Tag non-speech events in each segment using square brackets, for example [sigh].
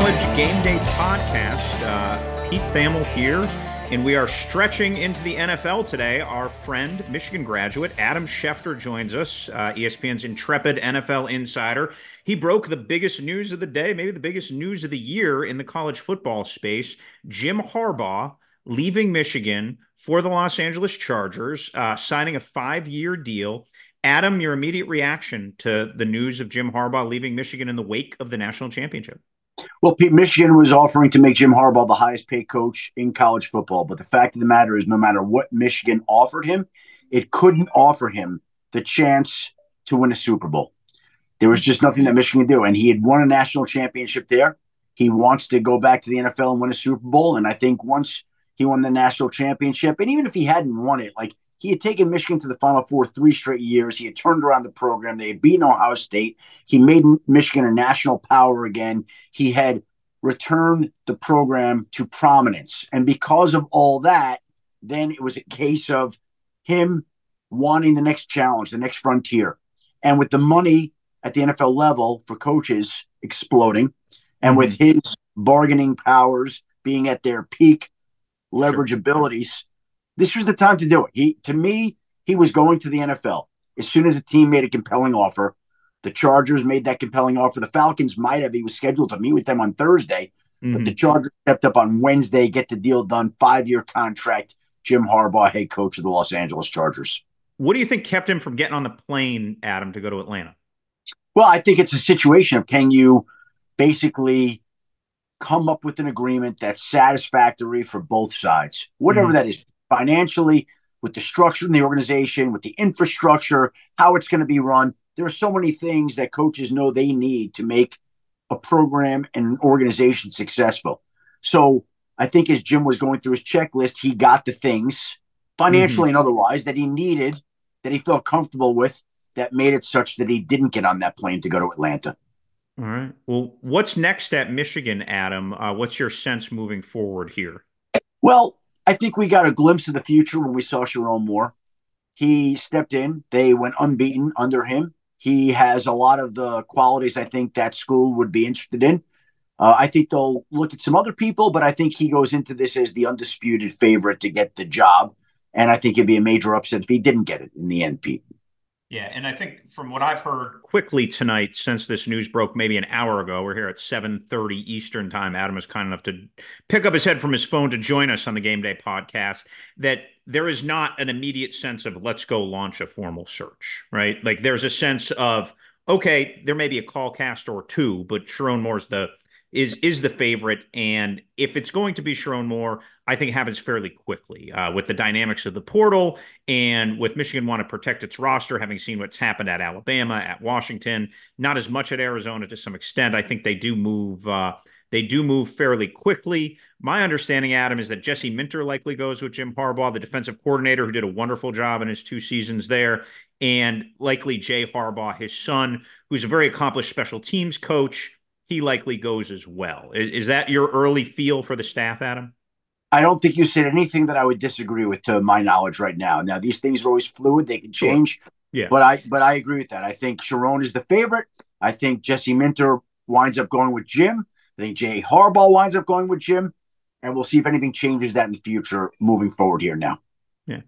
College Game Day Podcast. Uh, Pete Thamel here, and we are stretching into the NFL today. Our friend, Michigan graduate Adam Schefter joins us, uh, ESPN's intrepid NFL insider. He broke the biggest news of the day, maybe the biggest news of the year in the college football space. Jim Harbaugh leaving Michigan for the Los Angeles Chargers, uh, signing a five year deal. Adam, your immediate reaction to the news of Jim Harbaugh leaving Michigan in the wake of the national championship? Well, Pete, Michigan was offering to make Jim Harbaugh the highest paid coach in college football. But the fact of the matter is, no matter what Michigan offered him, it couldn't offer him the chance to win a Super Bowl. There was just nothing that Michigan could do. And he had won a national championship there. He wants to go back to the NFL and win a Super Bowl. And I think once he won the national championship, and even if he hadn't won it, like he had taken Michigan to the Final Four three straight years. He had turned around the program. They had beaten Ohio State. He made Michigan a national power again. He had returned the program to prominence. And because of all that, then it was a case of him wanting the next challenge, the next frontier. And with the money at the NFL level for coaches exploding, and with mm-hmm. his bargaining powers being at their peak leverage abilities, this was the time to do it. He, to me, he was going to the NFL as soon as the team made a compelling offer. The Chargers made that compelling offer. The Falcons might have. He was scheduled to meet with them on Thursday, mm-hmm. but the Chargers kept up on Wednesday, get the deal done. Five year contract. Jim Harbaugh, head coach of the Los Angeles Chargers. What do you think kept him from getting on the plane, Adam, to go to Atlanta? Well, I think it's a situation of can you basically come up with an agreement that's satisfactory for both sides, whatever mm-hmm. that is financially, with the structure in the organization, with the infrastructure, how it's going to be run. There are so many things that coaches know they need to make a program and an organization successful. So I think as Jim was going through his checklist, he got the things financially mm-hmm. and otherwise that he needed, that he felt comfortable with, that made it such that he didn't get on that plane to go to Atlanta. All right. Well, what's next at Michigan, Adam? Uh, what's your sense moving forward here? Well, I think we got a glimpse of the future when we saw Sherrone Moore. He stepped in. They went unbeaten under him. He has a lot of the qualities I think that school would be interested in. Uh, I think they'll look at some other people, but I think he goes into this as the undisputed favorite to get the job. And I think it'd be a major upset if he didn't get it in the end, Pete. Yeah, and I think from what I've heard quickly tonight, since this news broke maybe an hour ago, we're here at 7:30 Eastern time. Adam is kind enough to pick up his head from his phone to join us on the Game Day podcast. That there is not an immediate sense of let's go launch a formal search, right? Like there's a sense of okay, there may be a call cast or two, but Sherrone Moore's the is is the favorite, and if it's going to be Sherrone Moore, I think it happens fairly quickly uh, with the dynamics of the portal and with Michigan want to protect its roster, having seen what's happened at Alabama, at Washington, not as much at Arizona to some extent. I think they do move. Uh, they do move fairly quickly. My understanding, Adam, is that Jesse Minter likely goes with Jim Harbaugh, the defensive coordinator who did a wonderful job in his two seasons there, and likely Jay Harbaugh, his son, who's a very accomplished special teams coach he likely goes as well. Is, is, that your early feel for the staff, Adam? I don't think you said anything that I would disagree with, to my knowledge, right now. Now these things are always fluid; they can change. Sure. Yeah, but I but I agree with that. I think Sherrone is the favorite. I think Jesse Minter winds up going with Jim. I think Jay Harbaugh winds up going with Jim, and we'll see if anything changes that in the future moving forward here now. Yeah.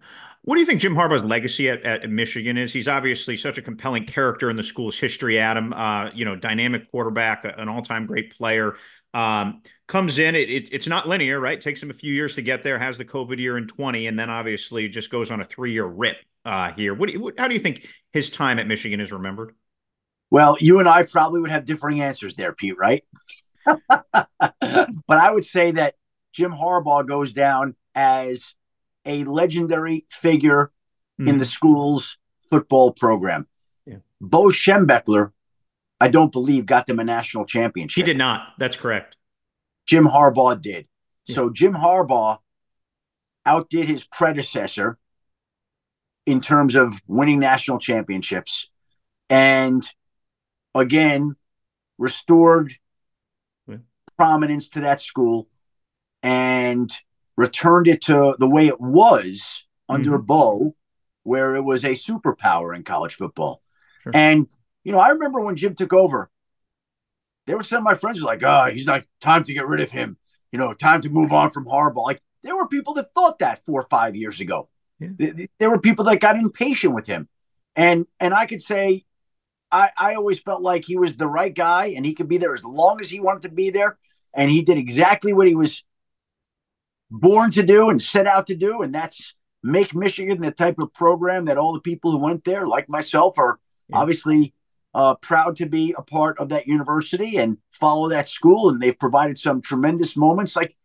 What do you think Jim Harbaugh's legacy at, at Michigan is? He's obviously such a compelling character in the school's history, Adam. Uh, you know, dynamic quarterback, an all-time great player. Um, comes in, it, it, it's not linear, right? Takes him a few years to get there. Has the COVID year in 20, and then obviously just goes on a three-year rip uh, here. What, what, how do you think his time at Michigan is remembered? Well, you and I probably would have differing answers there, Pete. Right? [laughs] but I would say that Jim Harbaugh goes down as a legendary figure mm. in the school's football program. Yeah. Bo Schembechler, I don't believe, got them a national championship. He did not. That's correct. Jim Harbaugh did. Yeah. So Jim Harbaugh outdid his predecessor in terms of winning national championships and again restored yeah. prominence to that school and returned it to the way it was under mm-hmm. Bo, where it was a superpower in college football. Sure. And, you know, I remember when Jim took over, there were some of my friends who were like, oh, he's like, time to get rid of him. You know, time to move on from Harbaugh. Like there were people that thought that four or five years ago. Yeah. There were people that got impatient with him. And and I could say I, I always felt like he was the right guy and he could be there as long as he wanted to be there. And he did exactly what he was born to do and set out to do. And that's make Michigan the type of program that all the people who went there, like myself, are yeah. obviously uh, proud to be a part of that university and follow that school. And they've provided some tremendous moments. Like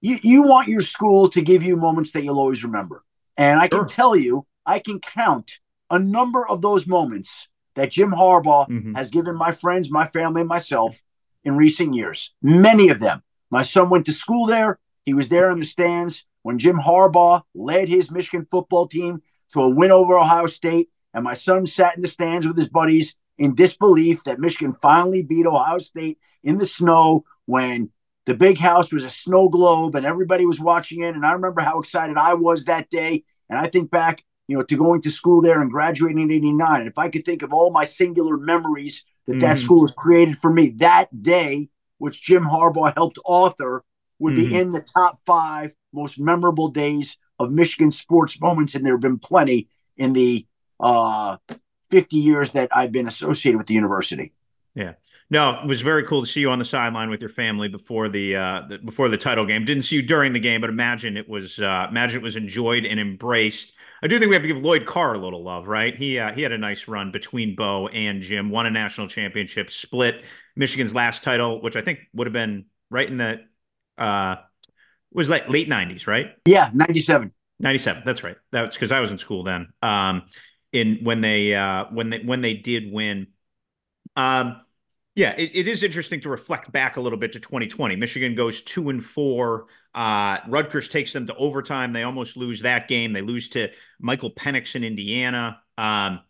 you, you want your school to give you moments that you'll always remember. And I can tell you, I can count a number of those moments that Jim Harbaugh mm-hmm. has given my friends, my family, and myself in recent years. Many of them. My son went to school there. He was there in the stands when Jim Harbaugh led his Michigan football team to a win over Ohio State. And my son sat in the stands with his buddies in disbelief that Michigan finally beat Ohio State in the snow when the big house was a snow globe and everybody was watching it. And I remember how excited I was that day. And I think back, you know, to going to school there and graduating in 89. And if I could think of all my singular memories that mm-hmm. that school has created for me that day, which Jim Harbaugh helped author, would mm-hmm. be in the top five most memorable days of Michigan sports moments. And there have been plenty in the uh, 50 years that I've been associated with the university. Yeah. No, it was very cool to see you on the sideline with your family before the, uh, the, before the title game. Didn't see you during the game, but imagine it was uh, imagine it was enjoyed and embraced. I do think we have to give Lloyd Carr a little love, right? He uh, he had a nice run between Bo and Jim, won a national championship, split Michigan's last title, which I think would have been right in the uh, was like late '90s, right? Yeah, '97. '97. That's right. That's because I was in school then. Um, in when they uh, when they when they did win. Um, yeah, it, it is interesting to reflect back a little bit to 2020. Michigan goes two and four. Uh, Rutgers takes them to overtime. They almost lose that game. They lose to Michael Penix in Indiana. Um,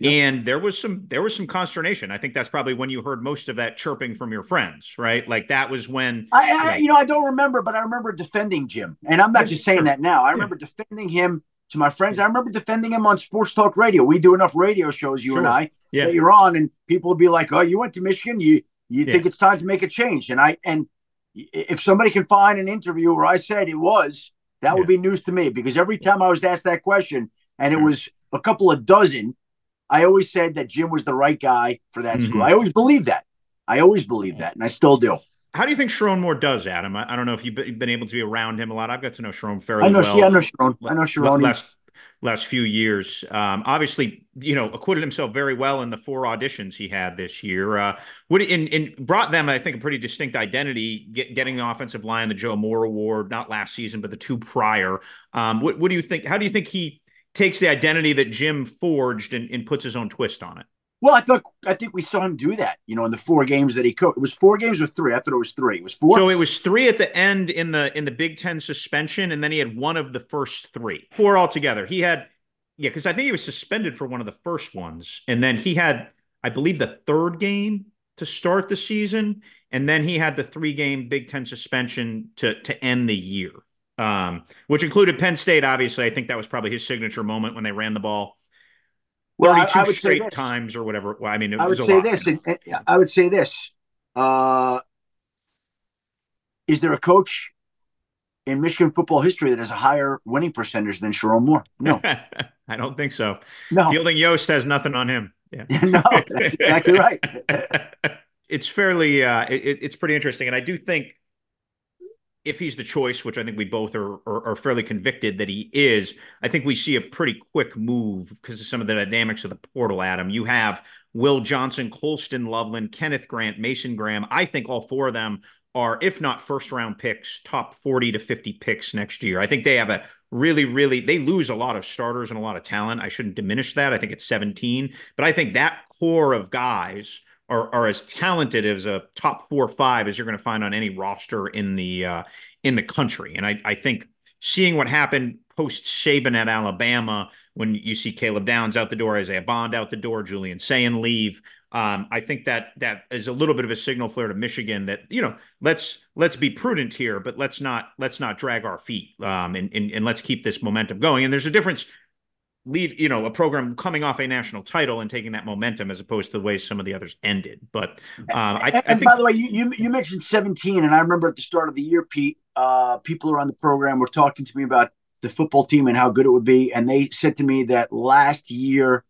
yep. And there was some there was some consternation. I think that's probably when you heard most of that chirping from your friends, right? Like that was when I, I you know I don't remember, but I remember defending Jim, and I'm not just saying that now. I remember yeah. defending him to my friends. I remember defending him on Sports Talk Radio. We do enough radio shows, you sure. and I, yeah. that you're on, and people would be like, "Oh, you went to Michigan. You you yeah. think it's time to make a change?" And I and if somebody can find an interview where I said it was, that yeah. would be news to me because every time I was asked that question, and it was a couple of dozen, I always said that Jim was the right guy for that mm-hmm. school. I always believed that. I always believe that, and I still do. How do you think Sherrone Moore does, Adam? I, I, don't know if you've been able to be around him a lot. I've got to know Sherrone fairly I know, well. I know Sherrone. I know Sherrone. Last, last few years. Um, obviously, you know, acquitted himself very well in the four auditions he had this year. Uh, would in, in brought them, I think, a pretty distinct identity, get, getting the offensive line, the Joe Moore Award, not last season, but the two prior. Um, what, what do you think? How do you think he takes the identity that Jim forged and, and puts his own twist on it? Well, I thought I think we saw him do that. You know, in the four games that he coached, it was four games or three. I thought it was three. It was four. So it was three at the end in the in the Big Ten suspension, and then he had one of the first three, four altogether. He had, yeah, because I think he was suspended for one of the first ones, and then he had, I believe, the third game to start the season, and then he had the three game Big Ten suspension to to end the year, um, which included Penn State. Obviously, I think that was probably his signature moment when they ran the ball well, 32 I, I straight times or whatever. Well, I mean, I would say this. And, and I would say this. Uh, is there a coach in Michigan football history that has a higher winning percentage than Sherrone Moore? No, [laughs] I don't think so. No, Fielding Yost has nothing on him. Yeah, [laughs] no, that's exactly right. [laughs] it's fairly, uh, it, it's pretty interesting, and I do think if he's the choice, which I think we both are, are, are fairly convicted that he is, I think we see a pretty quick move because of some of the dynamics of the portal. Adam, you have Will Johnson, Colston Loveland, Kenneth Grant, Mason Graham. I think all four of them are, if not first round picks, top 40 to 50 picks next year. I think they have a really, really, they lose a lot of starters and a lot of talent. I shouldn't diminish that. I think it's 17, but I think that core of guys are, are as talented as a top four or five as you're going to find on any roster in the uh, in the country. And I, I think seeing what happened post Saban at Alabama, when you see Caleb Downs out the door, Isaiah Bond out the door, Julian Sayin leave, um, I think that that is a little bit of a signal flare to Michigan that you know let's let's be prudent here, but let's not let's not drag our feet um, and, and and let's keep this momentum going. And there's a difference leave, you know, a program coming off a national title and taking that momentum as opposed to the way some of the others ended. But um, I, and, I think, by the way, you, you, you mentioned 17, and I remember at the start of the year, Pete, uh, people around the program were talking to me about the football team and how good it would be, and they said to me that last year.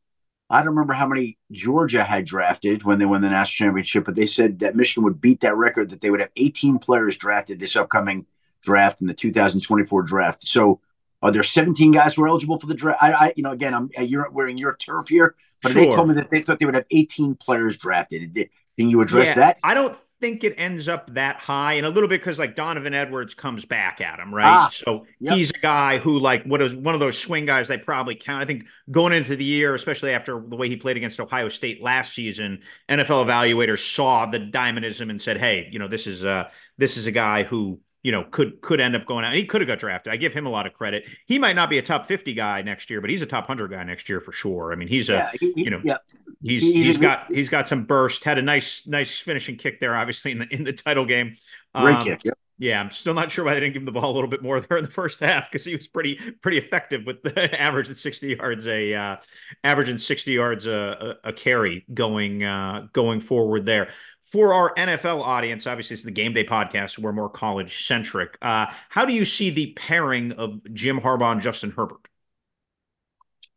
I don't remember how many Georgia had drafted when they won the national championship, but they said that Michigan would beat that record, that they would have 18 players drafted this upcoming draft in the 2024 draft. So are there 17 guys who are eligible for the draft? I, I you know, again, I'm you're wearing your turf here, but sure. they told me that they thought they would have 18 players drafted. Can you address yeah, that? I don't think it ends up that high, and a little bit because like Donovan Edwards comes back at him, right? Ah, so yep. he's a guy who like what is one of those swing guys they probably count. I think going into the year, especially after the way he played against Ohio State last season, NFL evaluators saw the diamondism and said, "Hey, you know, this is uh this is a guy who." You know, could could end up going out. He could have got drafted. I give him a lot of credit. He might not be a top fifty guy next year, but he's a top hundred guy next year for sure. I mean, he's a he, you know, yeah. he's he, he's got he's got some burst. Had a nice nice finishing kick there, obviously in the in the title game. Great um, kick. Yep. Yeah, I'm still not sure why they didn't give him the ball a little bit more [laughs] there in the first half because he was pretty pretty effective with the [laughs] average at 60 yards a uh, averaging 60 yards a, a, a carry going uh, going forward there. For our NFL audience, obviously it's the game day podcast. We're more college centric. Uh, how do you see the pairing of Jim Harbaugh and Justin Herbert?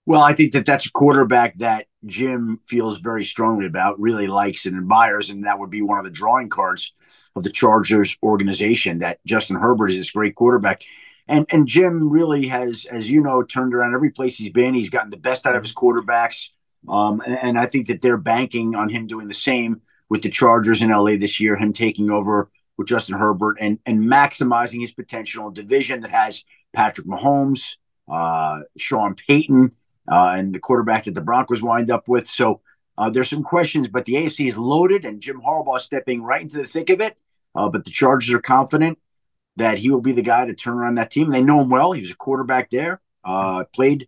Well, I think that that's a quarterback that Jim feels very strongly about, really likes and admires, and that would be one of the drawing cards of the Chargers organization that Justin Herbert is this great quarterback. And and Jim really has, as you know, turned around every place he's been. He's gotten the best out of his quarterbacks. Um, and, and I think that they're banking on him doing the same with the Chargers in LA this year, him taking over with Justin Herbert and and maximizing his potential. Division that has Patrick Mahomes, uh, Sean Payton, uh, and the quarterback that the Broncos wind up with. So uh, there's some questions, but the AFC is loaded, and Jim Harbaugh stepping right into the thick of it. Uh, but the Chargers are confident that he will be the guy to turn around that team. They know him well. He was a quarterback there. Uh, played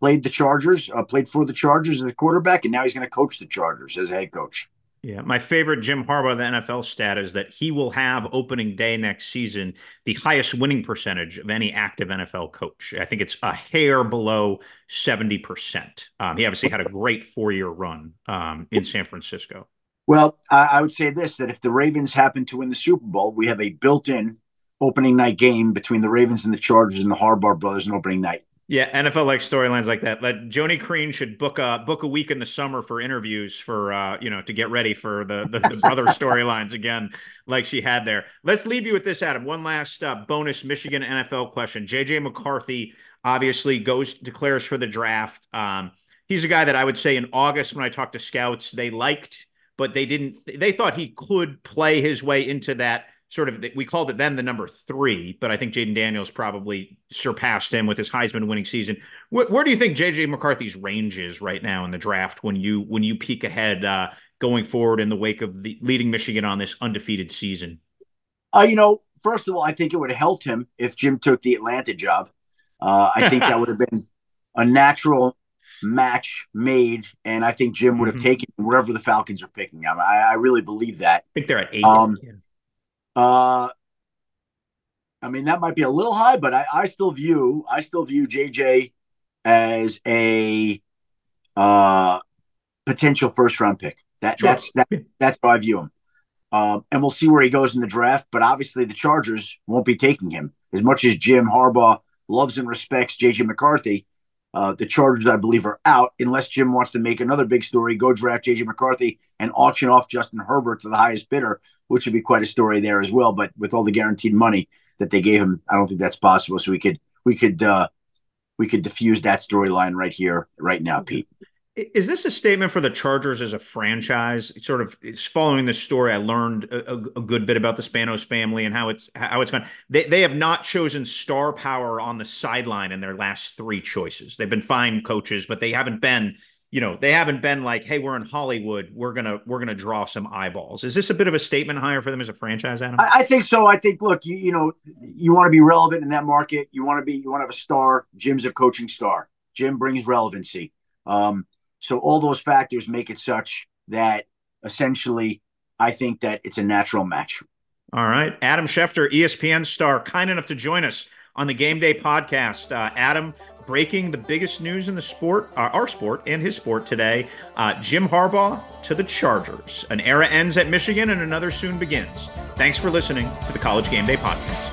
played the Chargers. Uh, played for the Chargers as a quarterback, and now he's going to coach the Chargers as a head coach. Yeah, my favorite Jim Harbaugh, the NFL stat is that he will have opening day next season the highest winning percentage of any active NFL coach. I think it's a hair below 70%. Um, he obviously had a great four year run um, in San Francisco. Well, I, I would say this that if the Ravens happen to win the Super Bowl, we have a built in opening night game between the Ravens and the Chargers and the Harbaugh brothers in opening night. Yeah, NFL like storylines like that. Let Joni Creen should book a book a week in the summer for interviews for uh, you know, to get ready for the the, the brother storylines again, like she had there. Let's leave you with this, Adam. One last uh, bonus Michigan NFL question. JJ McCarthy obviously goes declares for the draft. Um, he's a guy that I would say in August when I talked to scouts, they liked, but they didn't they thought he could play his way into that sort of we called it then the number three, but I think Jayden Daniels probably surpassed him with his Heisman winning season. Where, where, do you think JJ McCarthy's range is right now in the draft when you when you peek ahead uh, going forward in the wake of the leading Michigan on this undefeated season? Uh, you know, first of all, I think it would have helped him if Jim took the Atlanta job. Uh, I think that would have been a natural match made, and I think Jim would have mm-hmm. taken wherever the Falcons are picking. I, I really believe that. I think they're at eight. Um, yeah. Uh, I mean, that might be a little high, but I, I still view I still view JJ as a uh, potential first round pick. That sure. that's that, that's how I view him. Um, and we'll see where he goes in the draft. But obviously, the Chargers won't be taking him as much as Jim Harbaugh loves and respects JJ McCarthy. Uh, the Chargers, I believe, are out unless Jim wants to make another big story, go draft JJ McCarthy and auction off Justin Herbert to the highest bidder, which would be quite a story there as well. But with all the guaranteed money that they gave him, I don't think that's possible. So we could we could uh, we could diffuse that storyline right here, right now, Pete. Is this a statement for the Chargers as a franchise? Sort of following this story, I learned a, a, good bit about the Spanos family and how it's how it's gone. They they have not chosen star power on the sideline in their last three choices. They've been fine coaches, but they haven't been you know they haven't been like hey we're in hollywood we're gonna we're gonna draw some eyeballs. Is this a bit of a statement hire for them as a franchise adam? I, I think so. I think look you, you know you want to be relevant in that market. You want to be you want to have a star. Jim's a coaching star. Jim brings relevancy. Um, so all those factors make it such that essentially, I think that it's a natural match. All right. Adam Schefter, ESPN star, kind enough to join us on the Game Day podcast. Uh, Adam, breaking the biggest news in the sport, uh, our sport, and his sport today. Uh, Jim Harbaugh to the Chargers. An era ends at Michigan and another soon begins. Thanks for listening to the College Game Day Podcast.